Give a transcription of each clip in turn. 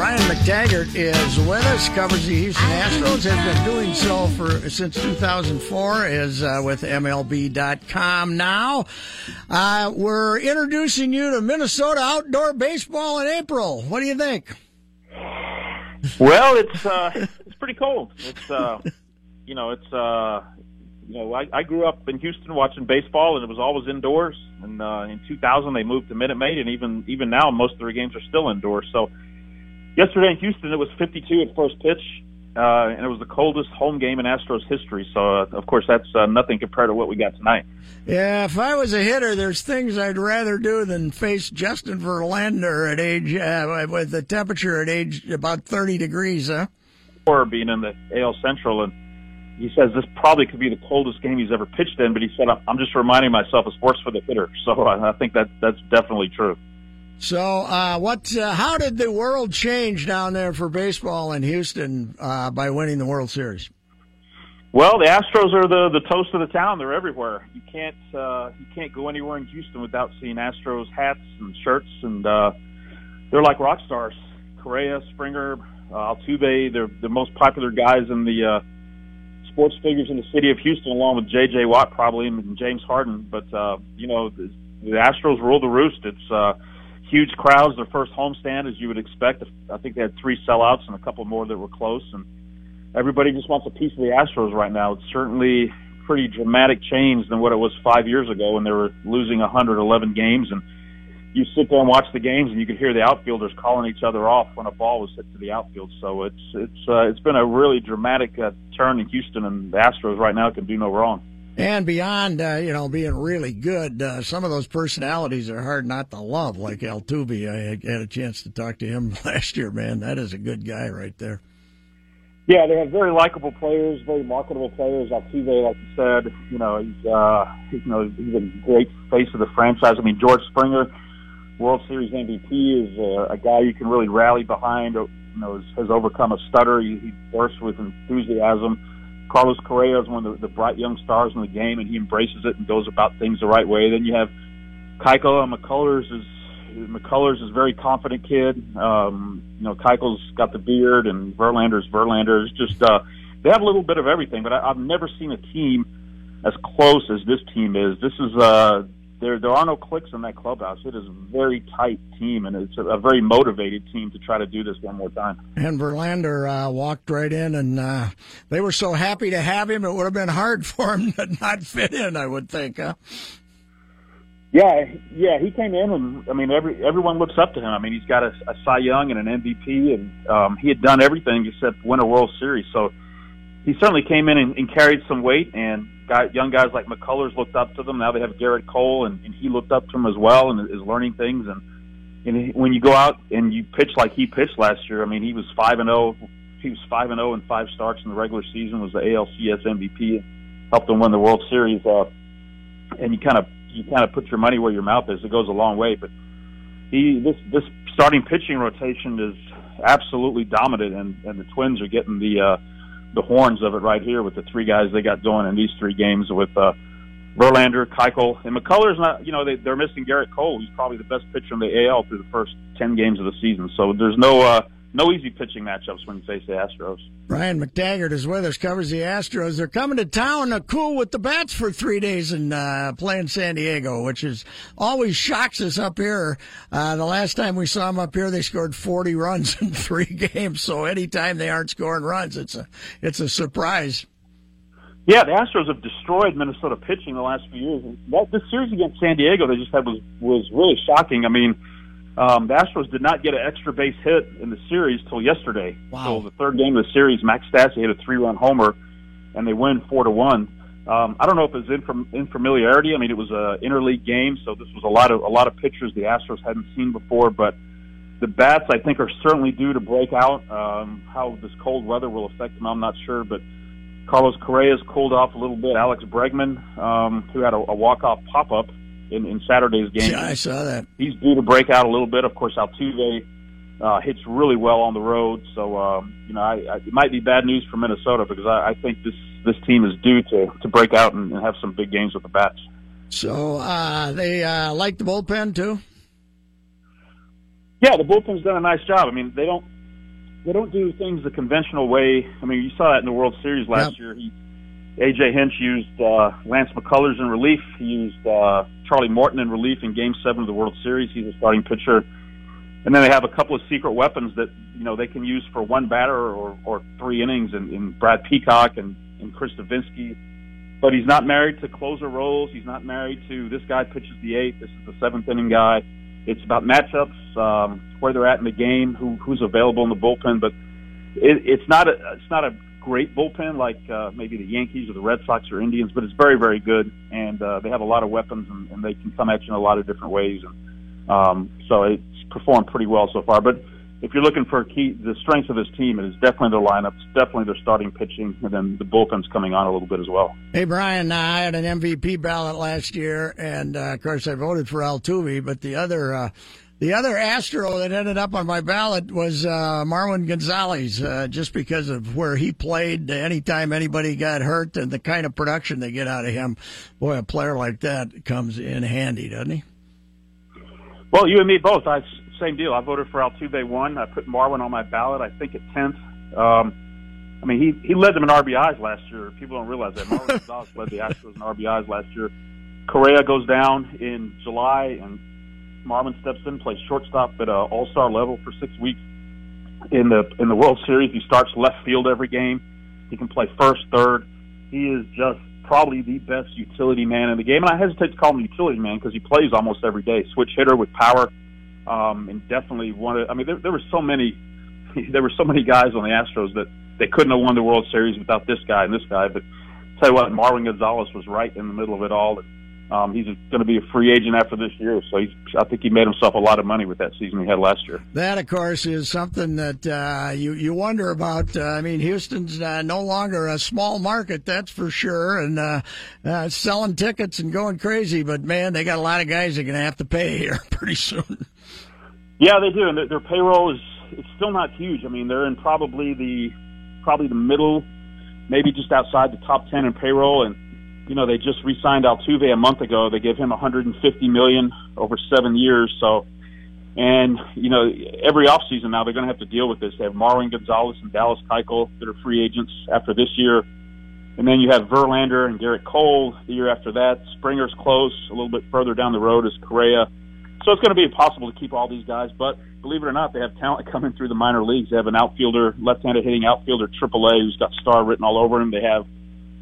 Brian McTaggart is with us, covers the Houston Astros, has been doing so for since 2004, is uh, with MLB.com now. Uh, we're introducing you to Minnesota outdoor baseball in April. What do you think? Well, it's uh, it's pretty cold. It's uh, you know, it's uh, you know, I, I grew up in Houston watching baseball, and it was always indoors. And uh, in 2000, they moved to Minute Maid, and even even now, most of their games are still indoors. So yesterday in Houston, it was 52 at first pitch, uh, and it was the coldest home game in Astros history. So, uh, of course, that's uh, nothing compared to what we got tonight. Yeah, if I was a hitter, there's things I'd rather do than face Justin Verlander at age uh, with the temperature at age about 30 degrees, huh? Or being in the AL Central, and he says this probably could be the coldest game he's ever pitched in. But he said, "I'm just reminding myself it's worse for the hitter." So uh, I think that that's definitely true. So, uh, what? Uh, how did the world change down there for baseball in Houston uh, by winning the World Series? Well, the Astros are the the toast of the town. They're everywhere. You can't uh, you can't go anywhere in Houston without seeing Astros hats and shirts, and uh, they're like rock stars. Correa, Springer, uh, Altuve. They're the most popular guys in the uh, sports figures in the city of Houston, along with J.J. Watt probably and James Harden. But uh, you know, the, the Astros rule the roost. It's uh, huge crowds. Their first homestand, as you would expect. I think they had three sellouts and a couple more that were close, and everybody just wants a piece of the Astros right now. It's certainly pretty dramatic change than what it was five years ago when they were losing 111 games. And you sit there and watch the games, and you could hear the outfielders calling each other off when a ball was hit to the outfield. So it's it's uh, it's been a really dramatic uh, turn in Houston, and the Astros right now can do no wrong. And beyond, uh, you know, being really good, uh, some of those personalities are hard not to love, like Altuve. I had a chance to talk to him last year, man. That is a good guy right there. Yeah, they have very likable players, very marketable players. Altuve, like you said, you know, he's uh, you know he's a great face of the franchise. I mean, George Springer, World Series MVP, is uh, a guy you can really rally behind. You know, has, has overcome a stutter. He, he bursts with enthusiasm Carlos Correa is one of the, the bright young stars in the game, and he embraces it and goes about things the right way. Then you have Keuchel and McCullers is McCullers is a very confident kid. Um, you know, Keuchel's got the beard, and Verlander's Verlander. It's just uh, they have a little bit of everything, but I, I've never seen a team as close as this team is. This is uh, there there are no clicks in that clubhouse. It is a very tight team, and it's a, a very motivated team to try to do this one more time. And Verlander uh, walked right in, and uh, they were so happy to have him. It would have been hard for him to not fit in, I would think. Huh? Yeah, yeah, he came in, and I mean, every everyone looks up to him. I mean, he's got a, a Cy Young and an MVP, and um, he had done everything except win a World Series. So he certainly came in and, and carried some weight, and guy, young guys like McCullers looked up to them. Now they have Gerrit Cole, and, and he looked up to him as well, and is learning things. And and when you go out and you pitch like he pitched last year, I mean, he was five and zero. Oh, he was five and zero oh in five starts in the regular season. Was the ALCS MVP, helped them win the World Series. Uh, and you kind of you kind of put your money where your mouth is. It goes a long way. But he this this starting pitching rotation is absolutely dominant, and and the Twins are getting the uh, the horns of it right here with the three guys they got going in these three games with uh, Verlander, Keuchel, and McCullers. Not you know they they're missing Gerrit Cole. He's probably the best pitcher in the AL through the first ten games of the season. So there's no uh, no easy pitching matchups when you face the Astros. Brian McTaggart is with us, covers the Astros. They're coming to town, uh, cool with the bats for three days and uh, playing San Diego, which is always shocks us up here. Uh, the last time we saw them up here, they scored 40 runs in three games. So anytime they aren't scoring runs, it's a it's a surprise. Yeah, the Astros have destroyed Minnesota pitching the last few years. That this series against San Diego they just had was was really shocking. I mean, um, the Astros did not get an extra base hit in the series till yesterday. Wow. So the third game of the series, Max Stassi hit a three-run homer, and they win four to one. Um, I don't know if it was in, in familiarity. I mean, it was a interleague game, so this was a lot of a lot of pitchers the Astros hadn't seen before. But the bats, I think, are certainly due to break out. Um, how this cold weather will affect them, I'm not sure. But Carlos Correa's cooled off a little bit. Alex Bregman, um, who had a, a walk-off pop-up in, in Saturday's game, Yeah, I saw that. he's due to break out a little bit. Of course, Altuve uh, hits really well on the road, so um, you know I, I, it might be bad news for Minnesota because I, I think this this team is due to to break out and, and have some big games with the bats. So uh, they uh, like the bullpen too. Yeah, the bullpen's done a nice job. I mean, they don't they don't do things the conventional way. I mean, you saw that in the World Series last Yep. year. He AJ Hinch used uh, Lance McCullers in relief. He used uh, Charlie Morton in relief in Game Seven of the World Series. He's a starting pitcher. And then they have a couple of secret weapons that you know they can use for one batter or, or three innings, in, in Brad Peacock and, and Chris Devenski. But he's not married to closer roles. He's not married to this guy pitches the eighth. This is the seventh inning guy. It's about matchups, um, where they're at in the game, who, who's available in the bullpen. But it, it's not a it's not a great bullpen like uh, maybe the Yankees or the Red Sox or Indians, but it's very very good, and uh, they have a lot of weapons and, and they can come at you in a lot of different ways. And um, so it's performed pretty well so far. But if you're looking for key the strengths of this team, it is definitely their lineups, definitely their starting pitching, and then the bullpen's coming on a little bit as well. Hey Brian, uh, I had an MVP ballot last year, and uh, of course I voted for Altuve. But the other, uh, the other Astro that ended up on my ballot was uh, Marwin Gonzalez, uh, just because of where he played. Anytime anybody got hurt, and the kind of production they get out of him, boy, a player like that comes in handy, doesn't he? Well, you and me both. I same deal. I voted for Altuve one. I put Marwin on my ballot. I think at tenth. Um, I mean, he he led them in RBIs last year. People don't realize that Marwin Gonzalez led the Astros in RBIs last year. Correa goes down in July, and Marwin steps in, plays shortstop at uh, All Star level for six weeks. In the in the World Series, he starts left field every game. He can play first, third. He is just probably the best utility man in the game, and I hesitate to call him utility man because he plays almost every day. Switch hitter with power, um, and definitely one. Of, I mean, there, there were so many, there were so many guys on the Astros that they couldn't have won the World Series without this guy and this guy. But tell you what, Marwin Gonzalez was right in the middle of it all. And, um, he's going to be a free agent after this year, so he's, I think he made himself a lot of money with that season he had last year. That, of course, is something that uh, you you wonder about. Uh, I mean, Houston's uh, no longer a small market, that's for sure, and uh, uh, selling tickets and going crazy. But man, they got a lot of guys they're going to have to pay here pretty soon. Yeah, they do, and their, their payroll is it's still not huge. I mean, they're in probably the probably the middle, maybe just outside the top ten in payroll, and you know they just re-signed Altuve a month ago. They gave him 150 million over seven years. So, and you know every offseason now they're going to have to deal with this. They have Marwin Gonzalez and Dallas Keuchel that are free agents after this year, and then you have Verlander and Gerrit Cole the year after that. Springer's close. A little bit further down the road is Correa. So it's going to be impossible to keep all these guys, but believe it or not, they have talent coming through the minor leagues. They have an outfielder, left-handed hitting outfielder, AAA, who's got star written all over him. They have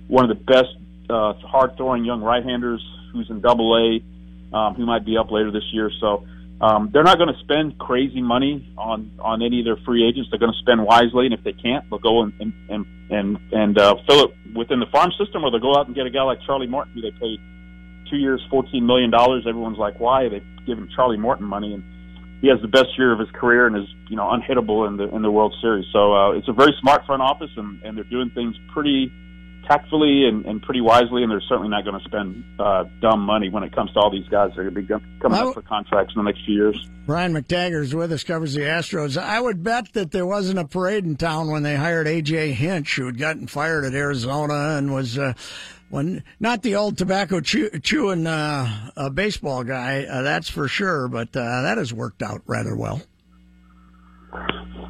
one of the best uh, hard-throwing young right-handers who's in Double A, um, who might be up later this year. So um, they're not going to spend crazy money on on any of their free agents. They're going to spend wisely, and if they can't, they'll go and and and and, uh, fill it within the farm system, or they'll go out and get a guy like Charlie Morton, who they paid two years, fourteen million dollars. Everyone's like, why? They've given Charlie Morton money, and he has the best year of his career and is you know unhittable in the in the World Series. So uh, it's a very smart front office, and and they're doing things pretty tactfully and, and pretty wisely, and they're certainly not going to spend uh, dumb money when it comes to all these guys. that are going to be coming up for contracts in the next few years. Brian McTaggart's with us, covers the Astros. I would bet that there wasn't a parade in town when they hired AJ Hinch, who had gotten fired at Arizona and was. Uh, when not the old tobacco chew, chewing uh, uh, baseball guy, uh, that's for sure. But uh, that has worked out rather well.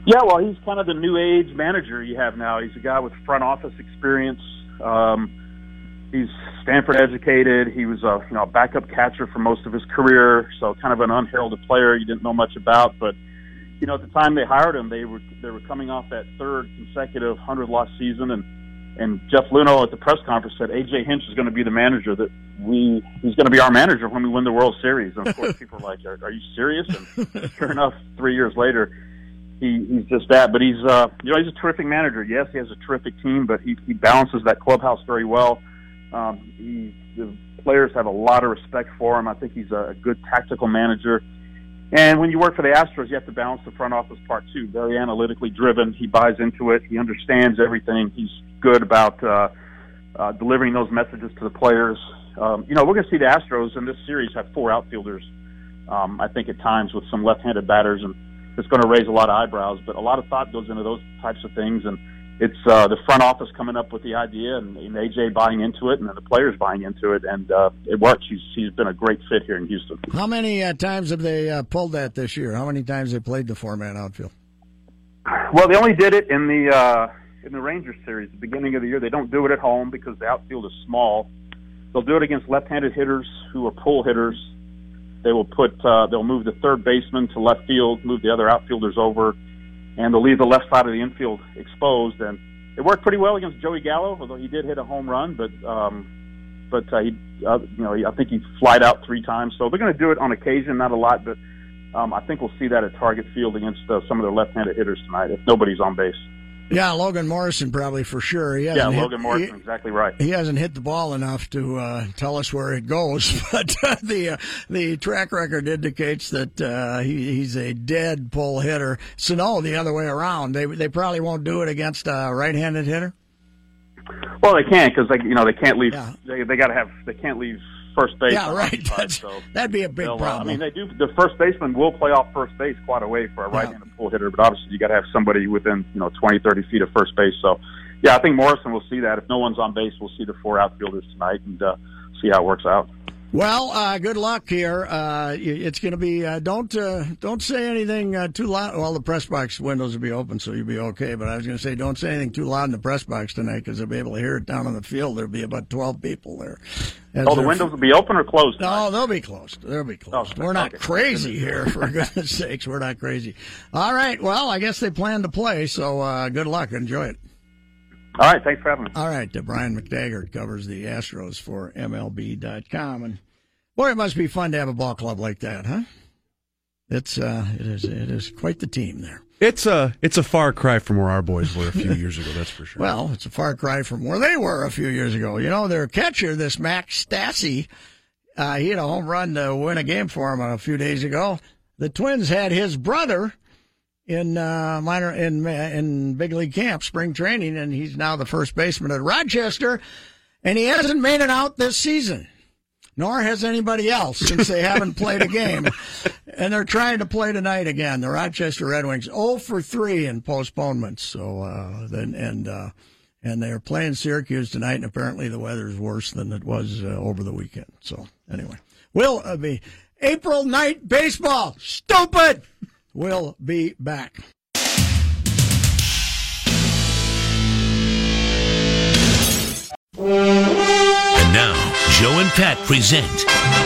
Yeah, well, he's kind of the new age manager you have now. He's a guy with front office experience. Um, he's Stanford educated. He was a you know a backup catcher for most of his career, so kind of an unheralded player you didn't know much about. But you know, at the time they hired him, they were they were coming off that third consecutive hundred loss season, and and Jeff Luhnow at the press conference said AJ Hinch is going to be the manager that we he's going to be our manager when we win the World Series. And of course, people are like, are, "Are you serious?" And sure enough, three years later, he he's just that. But he's uh you know he's a terrific manager. Yes, he has a terrific team, but he he balances that clubhouse very well. Um, he the players have a lot of respect for him. I think he's a, good tactical manager. And when you work for the Astros, you have to balance the front office part too. Very analytically driven. He buys into it. He understands everything. He's good about uh, uh, delivering those messages to the players. Um, you know, we're going to see the Astros in this series have four outfielders. Um, I think at times with some left-handed batters, and it's going to raise a lot of eyebrows. But a lot of thought goes into those types of things, and it's uh, the front office coming up with the idea, and, and AJ buying into it, and then the players buying into it, and uh, it works. He's he's been a great fit here in Houston. How many uh, times have they uh, pulled that this year? How many times they played the four-man outfield? Well, they only did it in the uh, in the Rangers series, at the beginning of the year. They don't do it at home because the outfield is small. They'll do it against left-handed hitters who are pull hitters. They will put uh, they'll move the third baseman to left field, move the other outfielders over and they'll leave the left side of the infield exposed. And it worked pretty well against Joey Gallo, although he did hit a home run. But um, but uh, he, uh, you know, I think he flied out three times. So they're going to do it on occasion, not a lot, but um, I think we'll see that at Target Field against uh, some of their left-handed hitters tonight if nobody's on base. Yeah, Logan Morrison probably for sure. He yeah, hit, Logan Morrison, he, exactly right. He hasn't hit the ball enough to uh, tell us where it goes, but uh, the uh, the track record indicates that uh, he, he's a dead pull hitter. So no, the other way around. They they probably won't do it against a right-handed hitter. Well, they can't because they you know they can't leave. Yeah. They they got to have they can't leave first base. Yeah, right. That's, so that'd be a big problem. Uh, I mean, they do. The first baseman will play off first base quite a way for a right-handed pull hitter, but obviously you got to have somebody within you know 20, 30 feet of first base. So, yeah, I think Morrison will see that. If no one's on base, we'll see the four outfielders tonight and uh, see how it works out. Well, uh, good luck here. Uh, it's going to be. Uh, don't uh, don't say anything uh, too loud. Well, the press box windows will be open, so you'll be okay. But I was going to say, don't say anything too loud in the press box tonight because they'll be able to hear it down on the field. There'll be about twelve people there. oh, the windows will be open or closed? Tonight? No, they'll be closed. They'll be closed. Oh, We're not okay. crazy here, for goodness sakes. We're not crazy. All right. Well, I guess they plan to play. So uh, good luck. Enjoy it. All right. Thanks for having me. All right. Brian McTaggart covers the Astros for MLB.com and. Boy, it must be fun to have a ball club like that, huh? It's uh, it is it is quite the team there. It's a it's a far cry from where our boys were a few years ago. That's for sure. Well, it's a far cry from where they were a few years ago. You know, their catcher, this Max Stassi, uh, he had a home run to win a game for him a few days ago. The Twins had his brother in uh, minor in in big league camp, spring training, and he's now the first baseman at Rochester, and he hasn't made it out this season nor has anybody else since they haven't played a game. And they're trying to play tonight again. The Rochester Red Wings 0 for 3 in postponements. So uh, then and uh, and they're playing Syracuse tonight, and apparently the weather's worse than it was uh, over the weekend. So anyway, we'll uh, be April night baseball. Stupid. We'll be back. And now Joe and Pat present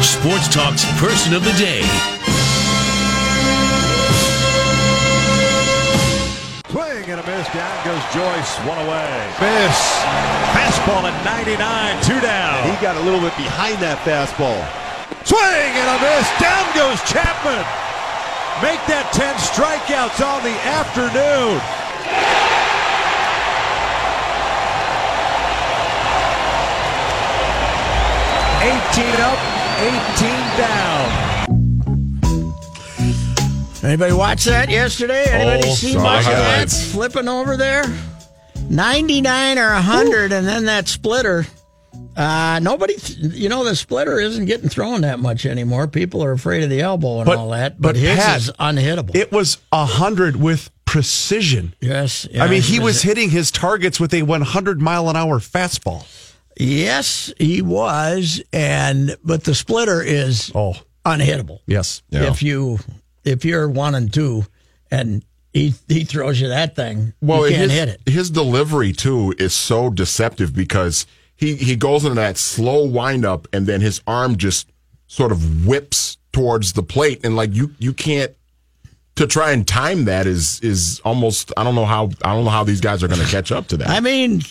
Sports Talk's Person of the Day. Swing and a miss. Down goes Joyce. One away. Miss. Fastball at 99. Two down. He got a little bit behind that fastball. Swing and a miss. Down goes Chapman. Make that 10 strikeouts on the afternoon. 18 up, 18 down. Anybody watch that yesterday? Anybody oh, see much of that flipping over there? 99 or 100, and then that splitter. Uh, nobody, you know, the splitter isn't getting thrown that much anymore. People are afraid of the elbow and but, all that, but, but his Pat, is unhittable. It was a 100 with precision. Yes. Yeah, I mean, he was, was hitting his targets with a 100 mile an hour fastball. Yes, he was, and but the splitter is oh unhittable. Yes, yeah. if you if you're one and two, and he he throws you that thing, well, you can't his, hit it. His delivery too is so deceptive because he he goes into that slow windup, and then his arm just sort of whips towards the plate, and like you you can't to try and time that is is almost I don't know how I don't know how these guys are going to catch up to that. I mean,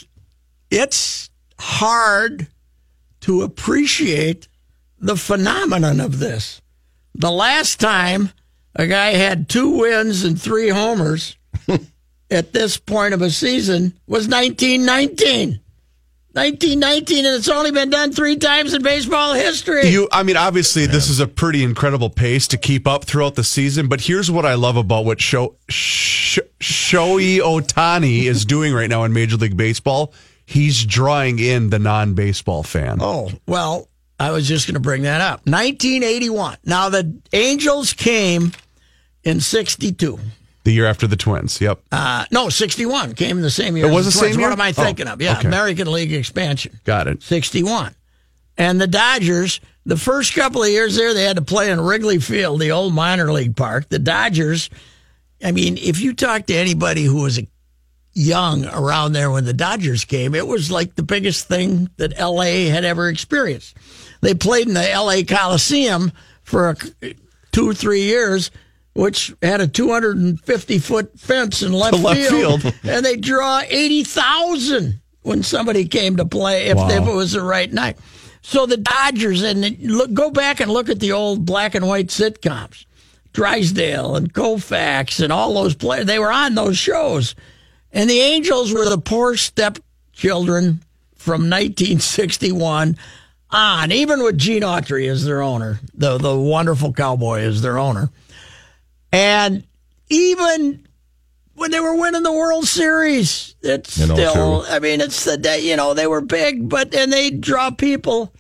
it's hard to appreciate the phenomenon of this. The last time a guy had two wins and three homers at this point of a season was 1919. 1919, and it's only been done three times in baseball history. You, I mean, obviously, this is a pretty incredible pace to keep up throughout the season. But here's what I love about what Sho, Sh- Shohei Ohtani is doing right now in Major League Baseball. He's drawing in the non-baseball fan. Oh, well, I was just going to bring that up. 1981. Now, the Angels came in 62. The year after the Twins. Yep. Uh, no, 61 came in the same year. It was as the Twins. same What year? am I Oh, thinking of? Yeah, okay. American League expansion. Got it. 61. And the Dodgers, the first couple of years there, they had to play in Wrigley Field, the old minor league park. The Dodgers, I mean, if you talk to anybody who was young around there when the Dodgers came, it was like the biggest thing that LA had ever experienced. They played in the LA Coliseum for a, two, three years. Which had a 250 foot fence in left, left field, field. and they draw 80,000 when somebody came to play if, Wow. if it was the right night. So the Dodgers and look, go back and look at the old black and white sitcoms, Drysdale and Koufax and all those players. They were on those shows, and the Angels were the poor stepchildren from 1961 on, even with Gene Autry as their owner, the the wonderful cowboy as their owner, and even when they were winning the World Series. It's You know, still, true. I mean, it's the day, you know, they were big, but, and they draw people,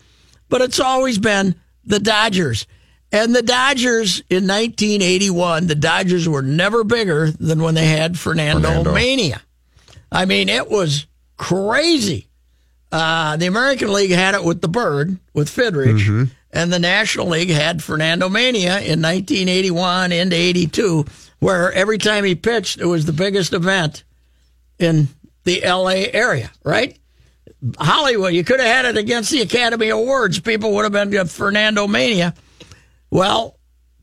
but it's always been the Dodgers. And the Dodgers in 1981, the Dodgers were never bigger than when they had Fernando, Fernando. Mania. I mean, it was crazy. Uh, the American League had it with the Bird, with Fidrych, and the National League had Fernando Mania in 1981 into 82, where every time he pitched, it was the biggest event in the LA area, right? Hollywood, you could have had it against the Academy Awards. People would have been to Fernando Mania. Well,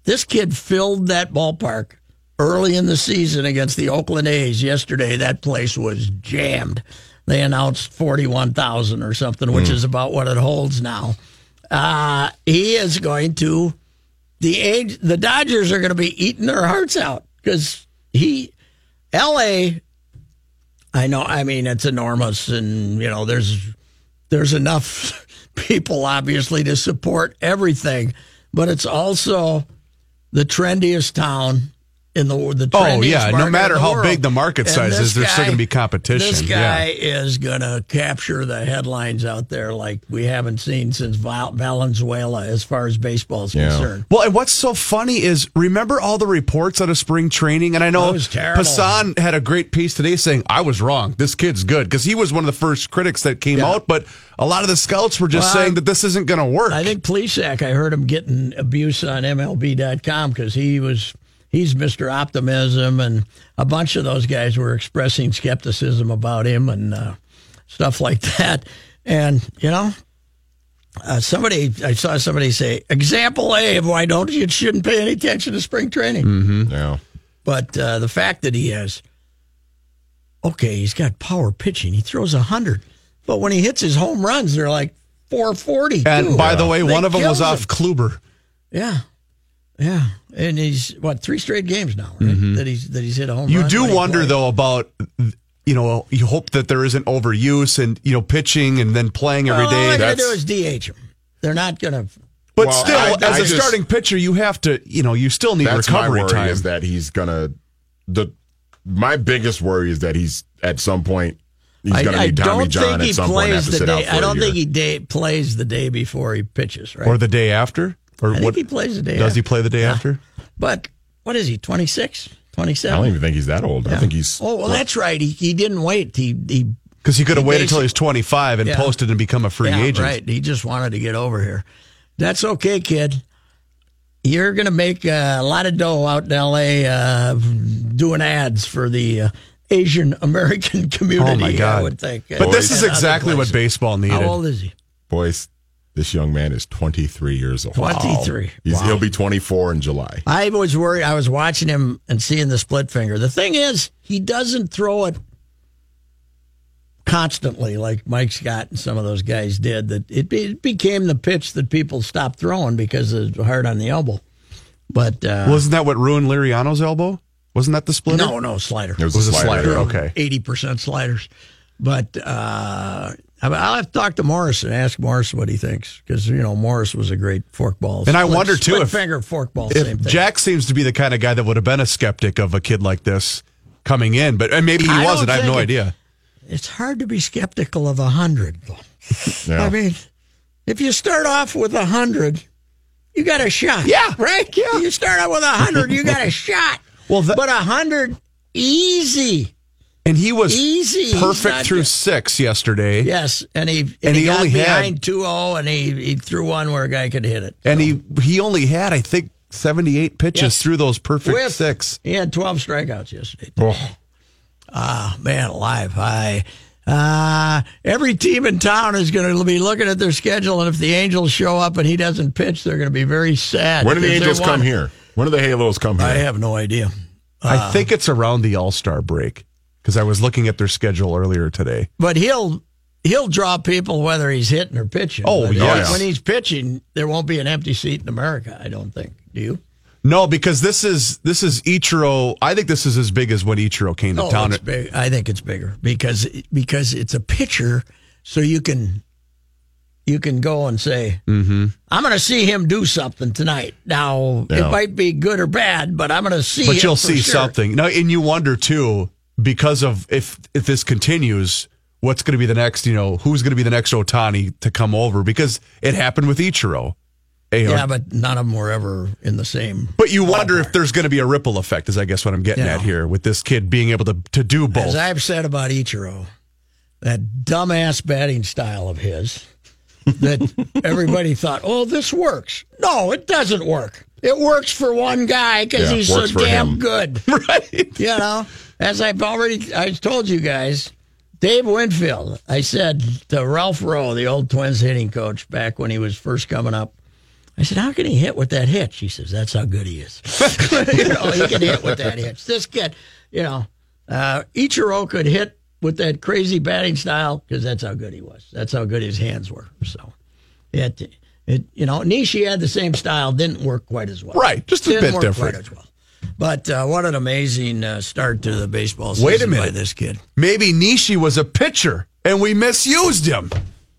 this kid filled that ballpark early in the season against the Oakland A's yesterday. That place was jammed. They announced 41,000 or something, which hmm. is about what it holds now. Uh, he is going to the age the Dodgers are going to be eating their hearts out because he L.A. I know. I mean, it's enormous, and you know, there's there's enough people obviously to support everything, but it's also the trendiest town in the the Oh, yeah. No matter how world. big the market And size is, there's still gonna be competition. This Yeah. guy is going to capture the headlines out there like we haven't seen since Valenzuela as far as baseball is Yeah. concerned. Well, and what's so funny is remember all the reports out of spring training, and I know That. Passan had a great piece today saying I was wrong. This kid's good because he was one of the first critics that came Yeah. out, but a lot of the scouts were just Well, saying that this isn't going to work. I think Plesac, I heard him getting abuse on MLB.com because he was he's Mr. Optimism, and a bunch of those guys were expressing skepticism about him and uh, stuff like that. And you know, uh, somebody I saw somebody say example A of why don't you shouldn't pay any attention to spring training. Yeah. But uh, the fact that he has, okay, he's got power pitching. He throws a hundred, but when he hits his home runs, they're like four forty. and by the way, They one of them was kills off him. Kluber. Yeah, yeah, and he's what three straight games now right? that he's that he's hit a home. Mm-hmm. You run do wonder plays. though about you know you hope that there isn't overuse and you know pitching and then playing every Well, all day. they're gonna do is DH him. They're not gonna. but Well, still, I- as I a just- starting pitcher, you have to you know you still need That's recovery my worry time. is that he's gonna the my biggest worry is that he's at some point he's gonna I need Tommy don't John think he at some point have plays to the sit day. out for I a don't think he day, plays the day before he pitches. Right? or the day after, or I think what? he plays the day. Does he play the day after? But what is he? 26? 27? I don't even think he's that old. I think he's Oh well, that's right. He he didn't wait. He he Because he could have waited until basi- he's 25 and Yeah. posted and become a free yeah, agent. right. He just wanted to get over here. That's okay, kid. You're gonna make uh, a lot of dough out in L.A. Uh, doing ads for the uh, Asian American community. Oh my God! I would think. But this is exactly what baseball needed. How old is he? boys. This young man is 23 years old. 23. He's, Wow. He'll be 24 in July. I was worried. I was watching him and seeing the split finger. The thing is, he doesn't throw it constantly, like Mike Scott and some of those guys did, that it, it became the pitch that people stopped throwing because it's hard on the elbow. But uh, Wasn't that what ruined Liriano's elbow? Wasn't that the splitter? no, no slider. It was, was a a slider. slider. Okay. eighty percent sliders. But uh, I mean, I'll have to talk to Morris and ask Morris what he thinks because you know Morris was a great forkball. And I split- wonder, too, split if- finger forkball. Same If thing. Jack seems to be the kind of guy that would have been a skeptic of a kid like this coming in, but and maybe he I wasn't. I have no it- idea. it's hard to be skeptical of a hundred. Yeah. I mean, if you start off with a hundred, you got a shot. Yeah. right. Yeah, you start out with a hundred, you got a shot. Well, that- but a hundred easy, And he was easy. Perfect through just- six yesterday. Yes, and he and, And he, he got only had- behind 2-0 and he he threw one where a guy could hit it. And he he only had, I think, 78 pitches Yes. through those perfect With- six. He had 12 strikeouts yesterday. Oh, Ah, man, alive. I uh, every team in town is going to be looking at their schedule, and if the Angels show up and he doesn't pitch, they're going to be very sad. when do the Angels come won. here? When do the Halos come here? I have no idea. I think it's around the All Star break because I was looking at their schedule earlier today. But he'll he'll draw people whether he's hitting or pitching. Oh, But yes. When he's pitching, there won't be an empty seat in America. I don't think. Do you? No, because this is this is Ichiro. I think this is as big as when Ichiro came to Oh, town. it's big. I think it's bigger because because it's a pitcher, so you can you can go and say, Mm-hmm. "I'm going to see him do something tonight." Now it might be good or bad, but I'm going to see. but you'll see sure. something. No, and you wonder too because of if if this continues, what's going to be the next? You know, who's going to be the next Ohtani to come over? Because it happened with Ichiro. Yeah, but none of them were ever in the same. But you wonder if there's going to be a ripple effect, is I guess what I'm getting Yeah. at here with this kid being able to to do both. As I've said about Ichiro, that dumbass batting style of his, that everybody thought, "Oh, this works." No, it doesn't work. It works for one guy because Yeah, he's so damn him. good. right. you know, as I've already I told you guys, Dave Winfield, I said to Ralph Rowe, the old Twins hitting coach, back when he was first coming up, I said, "How can he hit with that hitch?" He says, "That's how good he is. you know, he can hit with that hitch. This kid, you know, uh, Ichiro could hit with that crazy batting style because that's how good he was. That's how good his hands were. So, it, it, you know, Nishi had the same style, didn't work quite as well. Right, just a Didn't bit work different. Quite as well. But uh, what an amazing uh, start to the baseball season Wait a by minute. this kid. Maybe Nishi was a pitcher and we misused him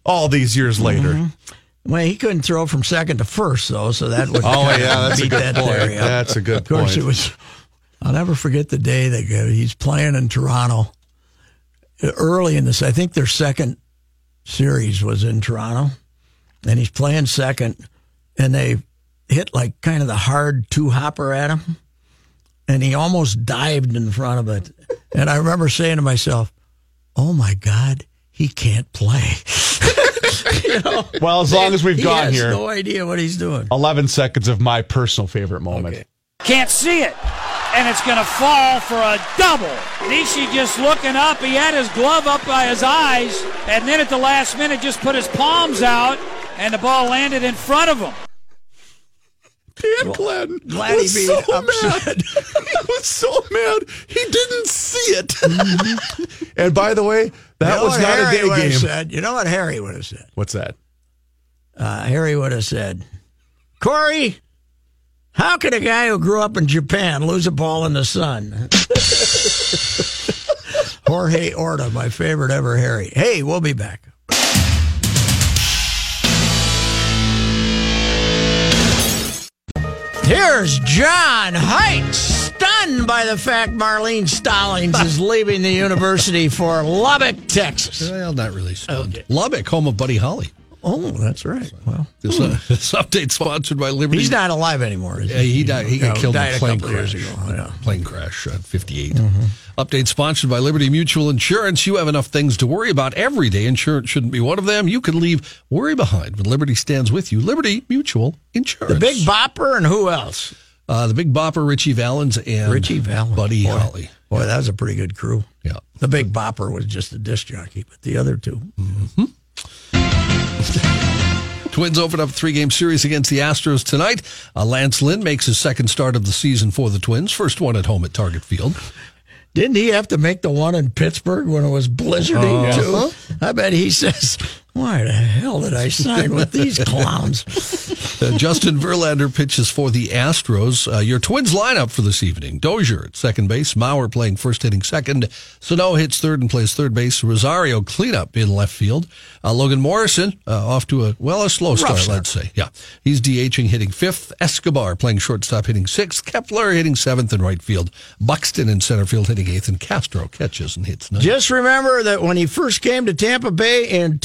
all these years later. Mm-hmm. Well, he couldn't throw from second to first, though, so that would Oh, yeah, that's a good that point. theory. That's a good Of course, point. it was. I'll never forget the day that uh, he's playing in Toronto. Early in this, I think their second series was in Toronto, and he's playing second, and they hit like kind of the hard two hopper at him, and he almost dived in front of it. And I remember saying to myself, "Oh my God, he can't play." you know, Well, as long as we've he gone has here, no idea what he's doing. 11 seconds of my personal favorite moment. Can't see it. And it's going to fall for a double. Nishi just looking up. He had his glove up by his eyes. And then at the last minute, just put his palms out. And the ball landed in front of him. Dan Glenn glad was so upset. mad. he was so mad. He didn't see it. and by the way, that You know was not Harry a day game. Said, you know what Harry would have said? What's that? Uh, Harry would have said, Corey, how can a guy who grew up in Japan lose a ball in the sun? Jorge Orta, my favorite ever Harry. Hey, we'll be back. Here's John Height, stunned by the fact Marlene Stallings is leaving the university for Lubbock, Texas. Well, not really. stunned. Lubbock, home of Buddy Holly. Oh, that's right. Well, This, uh, this update sponsored by Liberty. he's not alive anymore. Is Yeah, he died. He got No, killed in died a a plane couple crash. years ago. Yeah. Plane crash at 58. Update sponsored by Liberty Mutual Insurance. You have enough things to worry about every day. Insurance shouldn't be one of them. You can leave worry behind when Liberty stands with you. Liberty Mutual Insurance. The Big Bopper and who else? uh, the Big Bopper, Ritchie Valens, and Ritchie Valens. Buddy Boy. Holly. Boy, that was a pretty good crew. Yeah. The Big Bopper was just a disc jockey, but the other two. Twins open up a three game series against the Astros tonight. Uh, Lance Lynn makes his second start of the season for the Twins, first one at home at Target Field. Didn't he have to make the one in Pittsburgh when it was blizzarding Uh-huh. too? I bet he says, "Why the hell did I sign with these clowns?" Uh, Justin Verlander pitches for the Astros. Uh, your Twins lineup for this evening: Dozier at second base, Mauer playing first, hitting second. Sano hits third and plays third base. Rosario cleanup in left field. Uh, Logan Morrison uh, off to a well a slow start, start. let's say. Yeah, he's DHing, hitting fifth. Escobar playing shortstop, hitting sixth. Kepler hitting seventh in right field. Buxton in center field, hitting eighth, and Castro catches and hits ninth. Just remember that when he first came to Tampa Bay in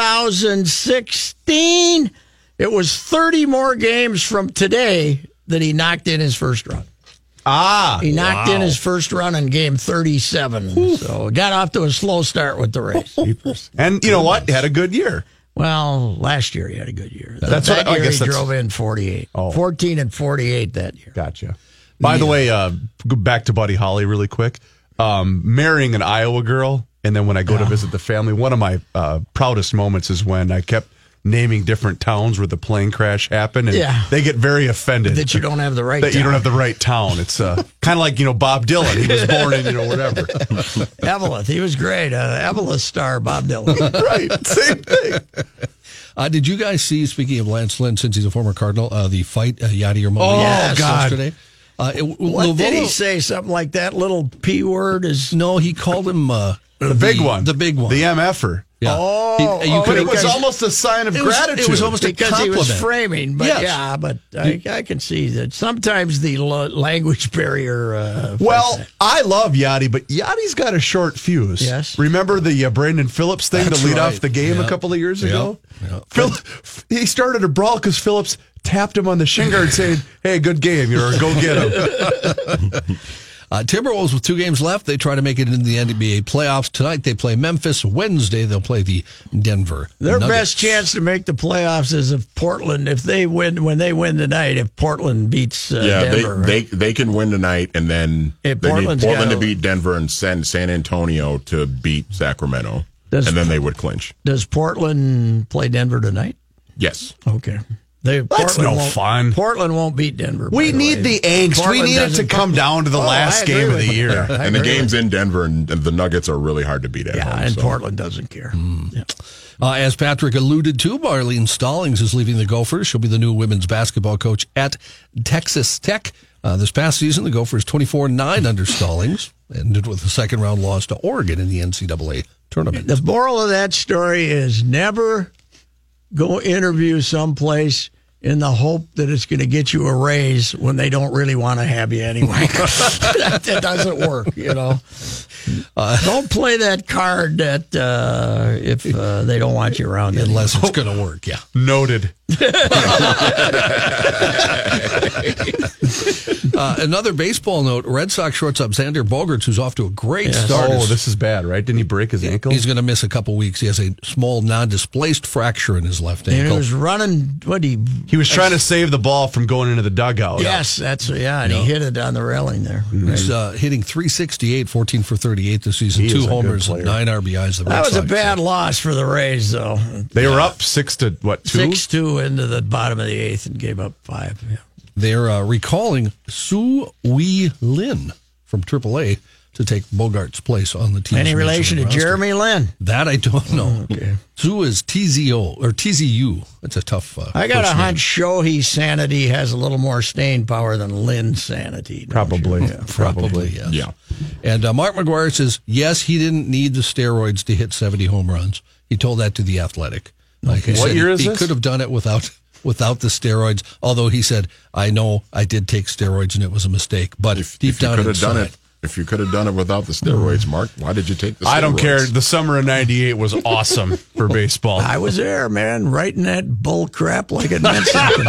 2016, it was 30 more games from today that he knocked in his first run. Ah, He knocked in his first run in game 37. So got off to a slow start with the race. and you know what? He had a good year. Well, last year he had a good year. That's that what- I year guess he drove in 48. Oh. 14 and 48 that year. Gotcha. By the way, uh, go back to Buddy Holly really quick. Um, marrying an Iowa girl, and then when I go to visit the family, one of my uh, proudest moments is when I kept naming different towns where the plane crash happened, and Yeah. they get very offended That you don't have the right that you don't town. have the right town. It's uh, kind of like you know Bob Dylan. He was born in you know whatever. Evelyn, he was great. Uh, Evelyn star Bob Dylan. right, same thing. Uh, did you guys see? Speaking of Lance Lynn, since he's a former Cardinal, uh, the fight uh, Yadier Molina Oh, Yes. God. yesterday. Uh, it, What did he say? Something like that little P word is. No, he called him uh, The big one, The big one. the MFer. yeah. Oh, He- you oh, could- But it was almost a sign of It was- it was almost a because he was compliment. framing. But Yes. yeah, but I, I can see that sometimes the lo- language barrier. Uh, Well, I love Yachty, but Yachty's got a short fuse. Yes. Remember the uh, Brandon Phillips thing That's to lead right. off the game Yep. a couple of years Yep. ago? Yep. Phil, he started a brawl because Phillips tapped him on the shin guard saying, hey, good game, or go get him. Uh, Timberwolves with two games left. They try to make it into the NBA playoffs tonight. They play Memphis. Wednesday they'll play the Denver. Their Nuggets. best chance to make the playoffs is if Portland, if they win, when they win tonight, if Portland beats uh, yeah, Denver. right? they, they they can win tonight, and then If they need Portland's Portland to got- beat Denver and send San Antonio to beat Sacramento, Does- and then they would clinch. Does Portland play Denver tonight? Yes. Okay. They, That's Portland no won't- fun. Portland won't beat Denver. We the need way. the angst. we need it to come down to the Oh, last game of the year. I and the game's in Denver, and the Nuggets are really hard to beat at you. home. Yeah, and so. Portland doesn't care. Yeah. Uh, as Patrick alluded to, Marlene Stallings is leaving the Gophers. She'll be the new women's basketball coach at Texas Tech. Uh, this past season, the Gophers 24 9 under Stallings, ended with a second round loss to Oregon in the NCAA tournament. The moral of that story is never go interview someplace in the hope that it's going to get you a raise when they don't really want to have you anyway. that, that doesn't work, you know. Uh, don't play that card that uh, if uh, they don't want you around Unless it's going to work, yeah. Noted. Uh, another baseball note Red Sox shortstop Xander Bogaerts, who's off to a great start. Oh, this is bad, right? Didn't he break his ankle? He's going to miss a couple weeks. He has a small non displaced fracture in his left And he was running. What he? he was trying to save the ball from going into the dugout. Yes, that's yeah, and he hit it on the railing there. He's uh, hitting 368, 14 for 38 this season, He two homers, nine RBIs. The Red That was a Sox. bad loss for the Rays, though. They were up six to what, two? Six two into the bottom of the eighth and gave up five. Yeah. They're uh, recalling Sue Wee Lin from AAA to take Bogaerts' place on the team. Any relation to Jeremy Lin? That I don't know. Okay. Sue is TZO or TZU. That's a tough. Uh, I got a first name. hunch Shohei sanity has a little more staying power than Lin sanity. don't Probably. you? Yeah, Probably, yes. Yeah. And uh, Mark McGwire says, yes, he didn't need the steroids to hit 70 home runs. He told that to The Athletic. Like he What said, year he, is he this? could have done it without without the steroids. Although he said, I know I did take steroids and it was a mistake. But If, deep if you down could have done it, if you could have done it without the steroids, mm. Mark, why did you take the? steroids? I don't care. The summer of '98 was awesome for baseball. I was there, man, writing that bull crap like it meant something.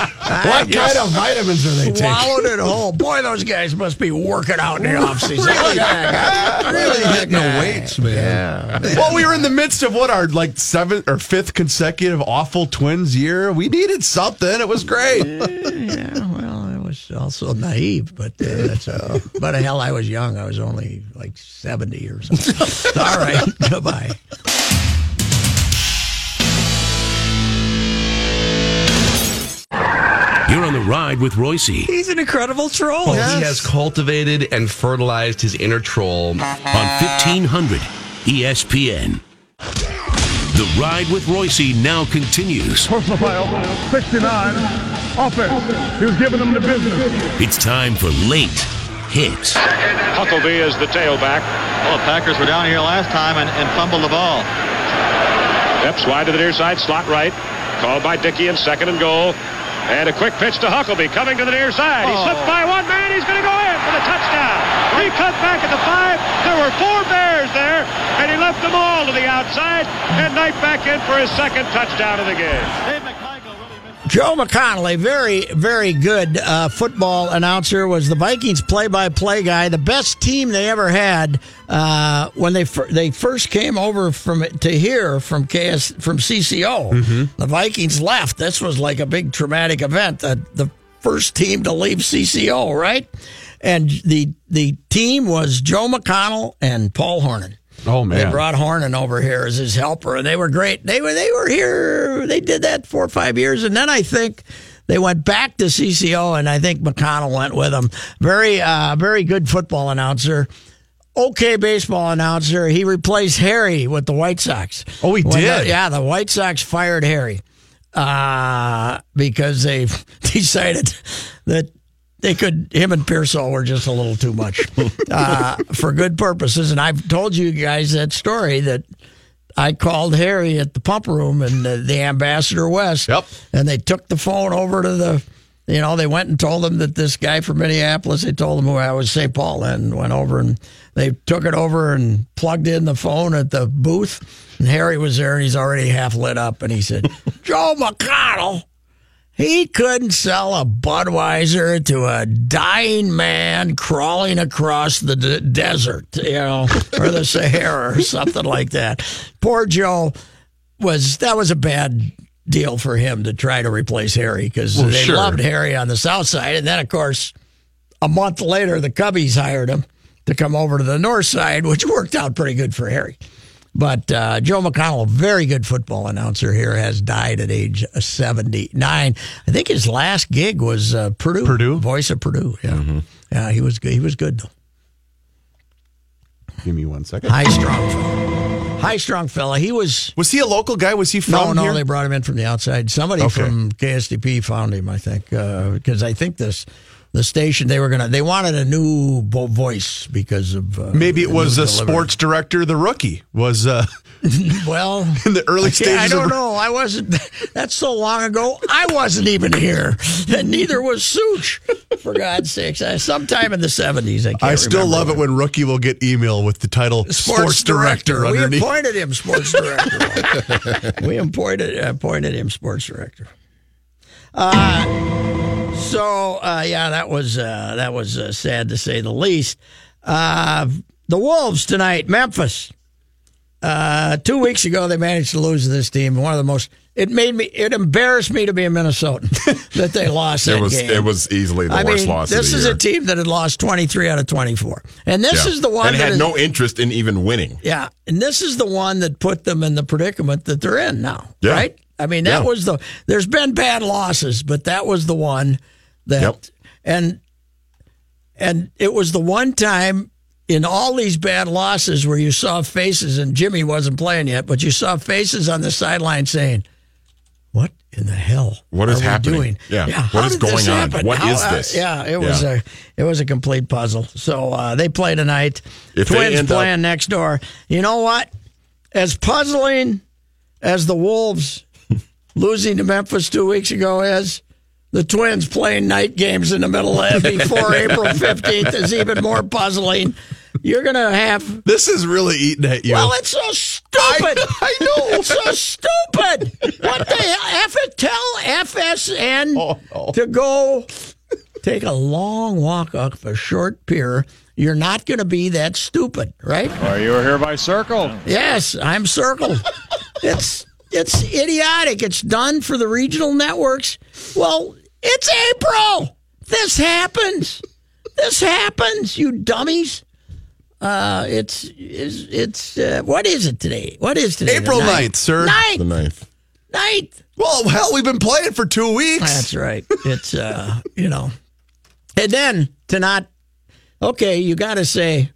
What kind of vitamins are they taking? Swallowed it whole. Boy, those guys must be working out in the offseason. Look at that guy. really hitting the weights, man. Yeah. Well, we were in the midst of what our like seventh or fifth consecutive awful Twins year. We needed something. It was great. yeah, well, I was also naive, but uh, that's uh, but hell, I was young. I was only like seventy or something. All right, goodbye. You're on the ride with Royce. He's an incredible troll. Well, He has cultivated and fertilized his inner troll on 1500 ESPN. The ride with Royce now continues. Personal foul, 69, offense. He was giving them the business. It's time for late hits. Huckleby is the tailback. Well, the Packers were down here last time and, and fumbled the ball. Steps wide to the near side, slot right. Called by Dickey in second and goal. And a quick pitch to Huckleby coming to the near side. He slips by one man. He's going to go in for the touchdown. He cut back at the five. There were four Bears there, and he left them all to the outside. And Knight back in for his second touchdown of the game. Joe McConnell, a very, very good uh, football announcer, was the Vikings play-by-play guy. The best team they ever had uh, when they fir- they first came over from to here from KS from CCO. The Vikings left. This was like a big traumatic event. The the first team to leave CCO, right? And the the team was Joe McConnell and Paul Hornung. Oh man, They brought Hornung over here as his helper, and they were great. They were they were here. They did that four or five years, and then I think they went back to CCO, and I think McConnell went with them. Very uh, very good football announcer. Okay, baseball announcer. He replaced Harry with the White Sox. Oh, he When did? the- yeah, the White Sox fired Harry uh, because they decided that they could him and Piersall were just a little too much uh, for good purposes. And I've told you guys that story that I called Harry at the pump room and uh, the Ambassador West. Yep. And they took the phone over to the, you know, they went and told them that this guy from Minneapolis. They told him who I was, St. Paul, and went over and they took it over and plugged in the phone at the booth. And Harry was there, and he's already half lit up. And he said, "Joe McConnell." He couldn't sell a Budweiser to a dying man crawling across the d- desert, you know, or the Sahara or something like that. Poor Joe was that was a bad deal for him to try to replace Harry because Well, they sure. loved Harry on the south side, and then of course a month later the Cubbies hired him to come over to the north side, which worked out pretty good for Harry. But uh, Joe McConnell, a very good football announcer here, has died at age 79. I think his last gig was uh, Purdue. Purdue? Voice of Purdue. Yeah. Yeah, he was good. He was good, though. Give me one second. High strong fella. High strong fella. He was. Was he a local guy? Was he No, from no, here? they brought him in from the outside. Somebody Okay. from KSTP found him, I think, because I think this the station they were gonna they wanted a new vo- voice because of uh, Maybe it was the delivery. sports director, the rookie, was uh, Well, in the early can't- I don't of, know. I wasn't. That's so long ago. I wasn't even here, and neither was Such. For God's sakes, I, sometime in the seventies. I can't. I still love it when rookie will get email with the title sports, director, We underneath. appointed him sports director. we appointed appointed him sports director. Uh, so uh, yeah, that was uh, that was uh, sad to say the least. Uh, the Wolves tonight, Memphis. Uh, two weeks ago, they managed to lose to this team. One of the most. It made me. It embarrassed me to be a Minnesotan that they lost that It was game. it was easily the I worst mean, loss. this is year. a team that had lost twenty three out of twenty four, and this Yeah. is the one and that had is- no interest in even winning. yeah, and this is the one that put them in the predicament that they're in now, Yeah. right? I mean, that Yeah. was the. There's been bad losses, but that was the one that, Yep. and and it was the one time in all these bad losses where you saw faces, and Jimmy wasn't playing yet, but you saw faces on the sideline saying, "What in the hell? What is happening? doing? Yeah. how What is going on? What How- is uh, this? yeah, it was Yeah. a it was a complete puzzle. So uh, they play tonight. If Twins end up- playing next door. You know what? As puzzling as the Wolves losing to Memphis two weeks ago is, the Twins playing night games in the middle of before April 15th is even more puzzling. You're going to have. This is really eating at you. Well, it's so stupid. I, know. It's so stupid. What the hell? F tell FSN Oh, to go take a long walk up a short pier. You're not going to be that stupid, right? Are you hereby circled? Yes, I'm circled. it's it's idiotic. It's done for the regional networks. Well, it's April. This happens. This happens, you dummies. Uh, it's it's, it's uh, what is it today? What is today? April ninth? 9th, sir. Ninth. The ninth. Ninth. Well, hell, we've been playing for two weeks. That's right. It's uh, you know, and then to not. Okay, you got to say,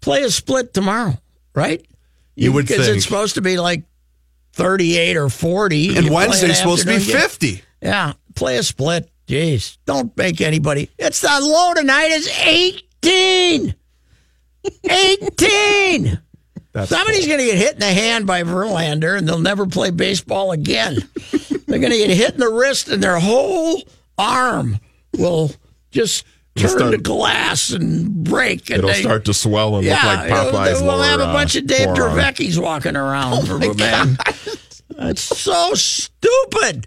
play a split tomorrow, right? You would because think. it's supposed to be like thirty-eight or forty, And You play Wednesday's supposed to be afternoon game. 50. Yeah, play a split. Jeez, don't make anybody. It's the low tonight is eighteen. Eighteen. That's Somebody's going to get hit in the hand by Verlander, and they'll never play baseball again. They're going to get hit in the wrist, and their whole arm will just turn start- to glass and break. And It'll they, start to swell and yeah, look like Popeye's We'll lower, have a uh, bunch of Dave. Draveckys walking around Oh for a man. It's so stupid.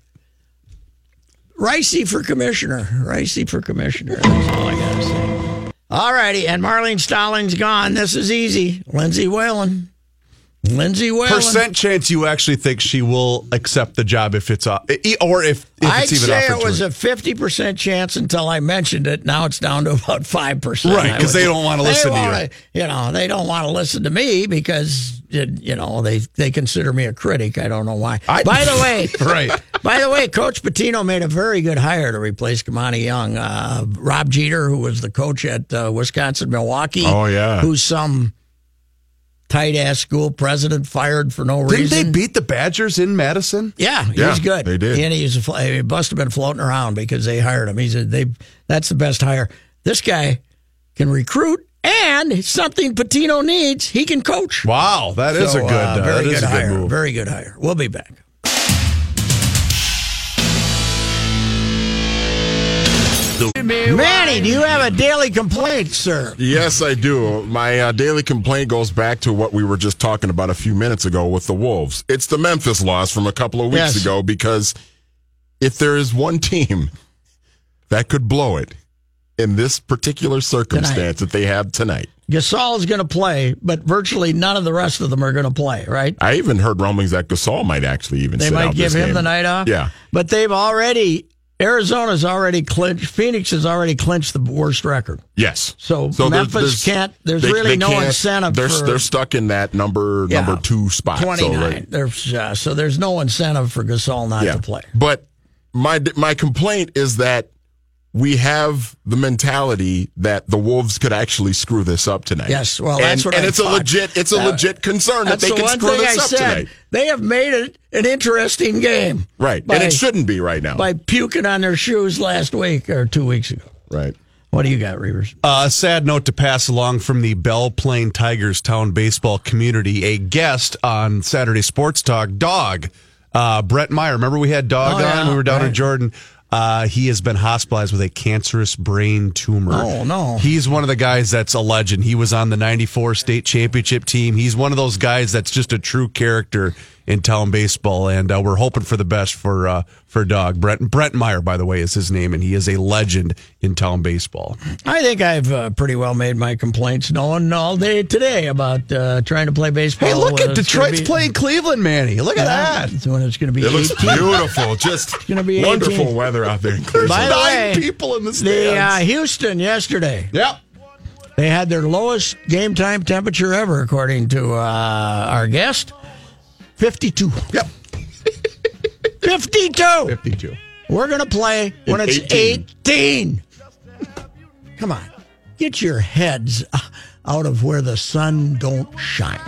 Ricey for commissioner. Ricey for commissioner. That's all I got to say. All righty. And Marlene Stollings gone. This is easy. Lindsay Whalen. Lindsay Whalen. Percent chance you actually think she will accept the job if it's uh, e- or if, if I'd it's even say it was to a fifty percent chance until I mentioned it. Now it's down to about five percent. right? Because they don't wanna listen to you. You know, they don't want to listen to me because you know they they consider me a critic. I don't know why. by the way, right. By the way, Coach Pitino made a very good hire to replace Kimani Young. Uh, Rob Jeter, who was the coach at uh, Wisconsin Milwaukee. Oh, yeah. who's some tight ass school president fired for no reason. Didn't they beat the Badgers in Madison? Yeah, he Yeah, was good. they did. And he's a, he must have been floating around because they hired him. He's a, they that's the best hire. This guy can recruit and something Pitino needs, he can coach. Wow, that is So, a good, uh, uh, very that is good a good hire. move. Very good hire. We'll be back. Manny, do you have a daily complaint, sir? Yes, I do. My uh, daily complaint goes back to what we were just talking about a few minutes ago with the Wolves. It's the Memphis loss from a couple of weeks Yes. ago because if there is one team that could blow it in this particular circumstance that they have tonight, Gasol is going to play, but virtually none of the rest of them are going to play, right? I even heard rumblings that Gasol might actually even They sit might out give this him game. the night off. Yeah. But they've already, Arizona's already clinched, Phoenix has already clinched the worst record. Yes. So, there's- Memphis can't, there's they- really they no incentive They're, for they're stuck in that number Yeah. number two spot. So, 29. like, there's, uh, so there's no incentive for Gasol not to play. But my my complaint is that we have the mentality that the Wolves could actually screw this up tonight. Yes, well, and, that's what and I it's a legit it's a Uh, legit concern that they the can screw this I up said. tonight. They have made it an interesting game. Right, By- and it shouldn't be right now. by puking on their shoes last week or two weeks ago. right. What do you got, Reavers? Uh, a sad note to pass along from the Belle Plaine Tigers town baseball community. A guest on Saturday Sports Talk, Dog, uh, Brett Meyer. Remember we had Dog Oh, yeah, on? We were down in. Jordan. Uh, he has been hospitalized with a cancerous brain tumor. Oh, no. He's one of the guys that's a legend. He was on the 94 state championship team. He's one of those guys that's just a true character in town baseball. And uh, we're hoping for the best for uh, for Dog. Brent Brent Meyer, by the way, is his name, and he is a legend in town baseball. I think I've uh, pretty well made my complaints known all day today about uh, trying to play baseball. Hey, look at Detroit's be- playing Cleveland, Manny. Look at Yeah, that. it's when it's going to be It looks beautiful. Just gonna be wonderful 18. weather out there in Cleveland. By the Nine way, people in the the uh. Houston yesterday, Yep. they had their lowest game time temperature ever, according to uh, our guest. 52. Yep. 52. 52. We're going to play when it's 18. 18. Come on. Get your heads out of where the sun don't shine.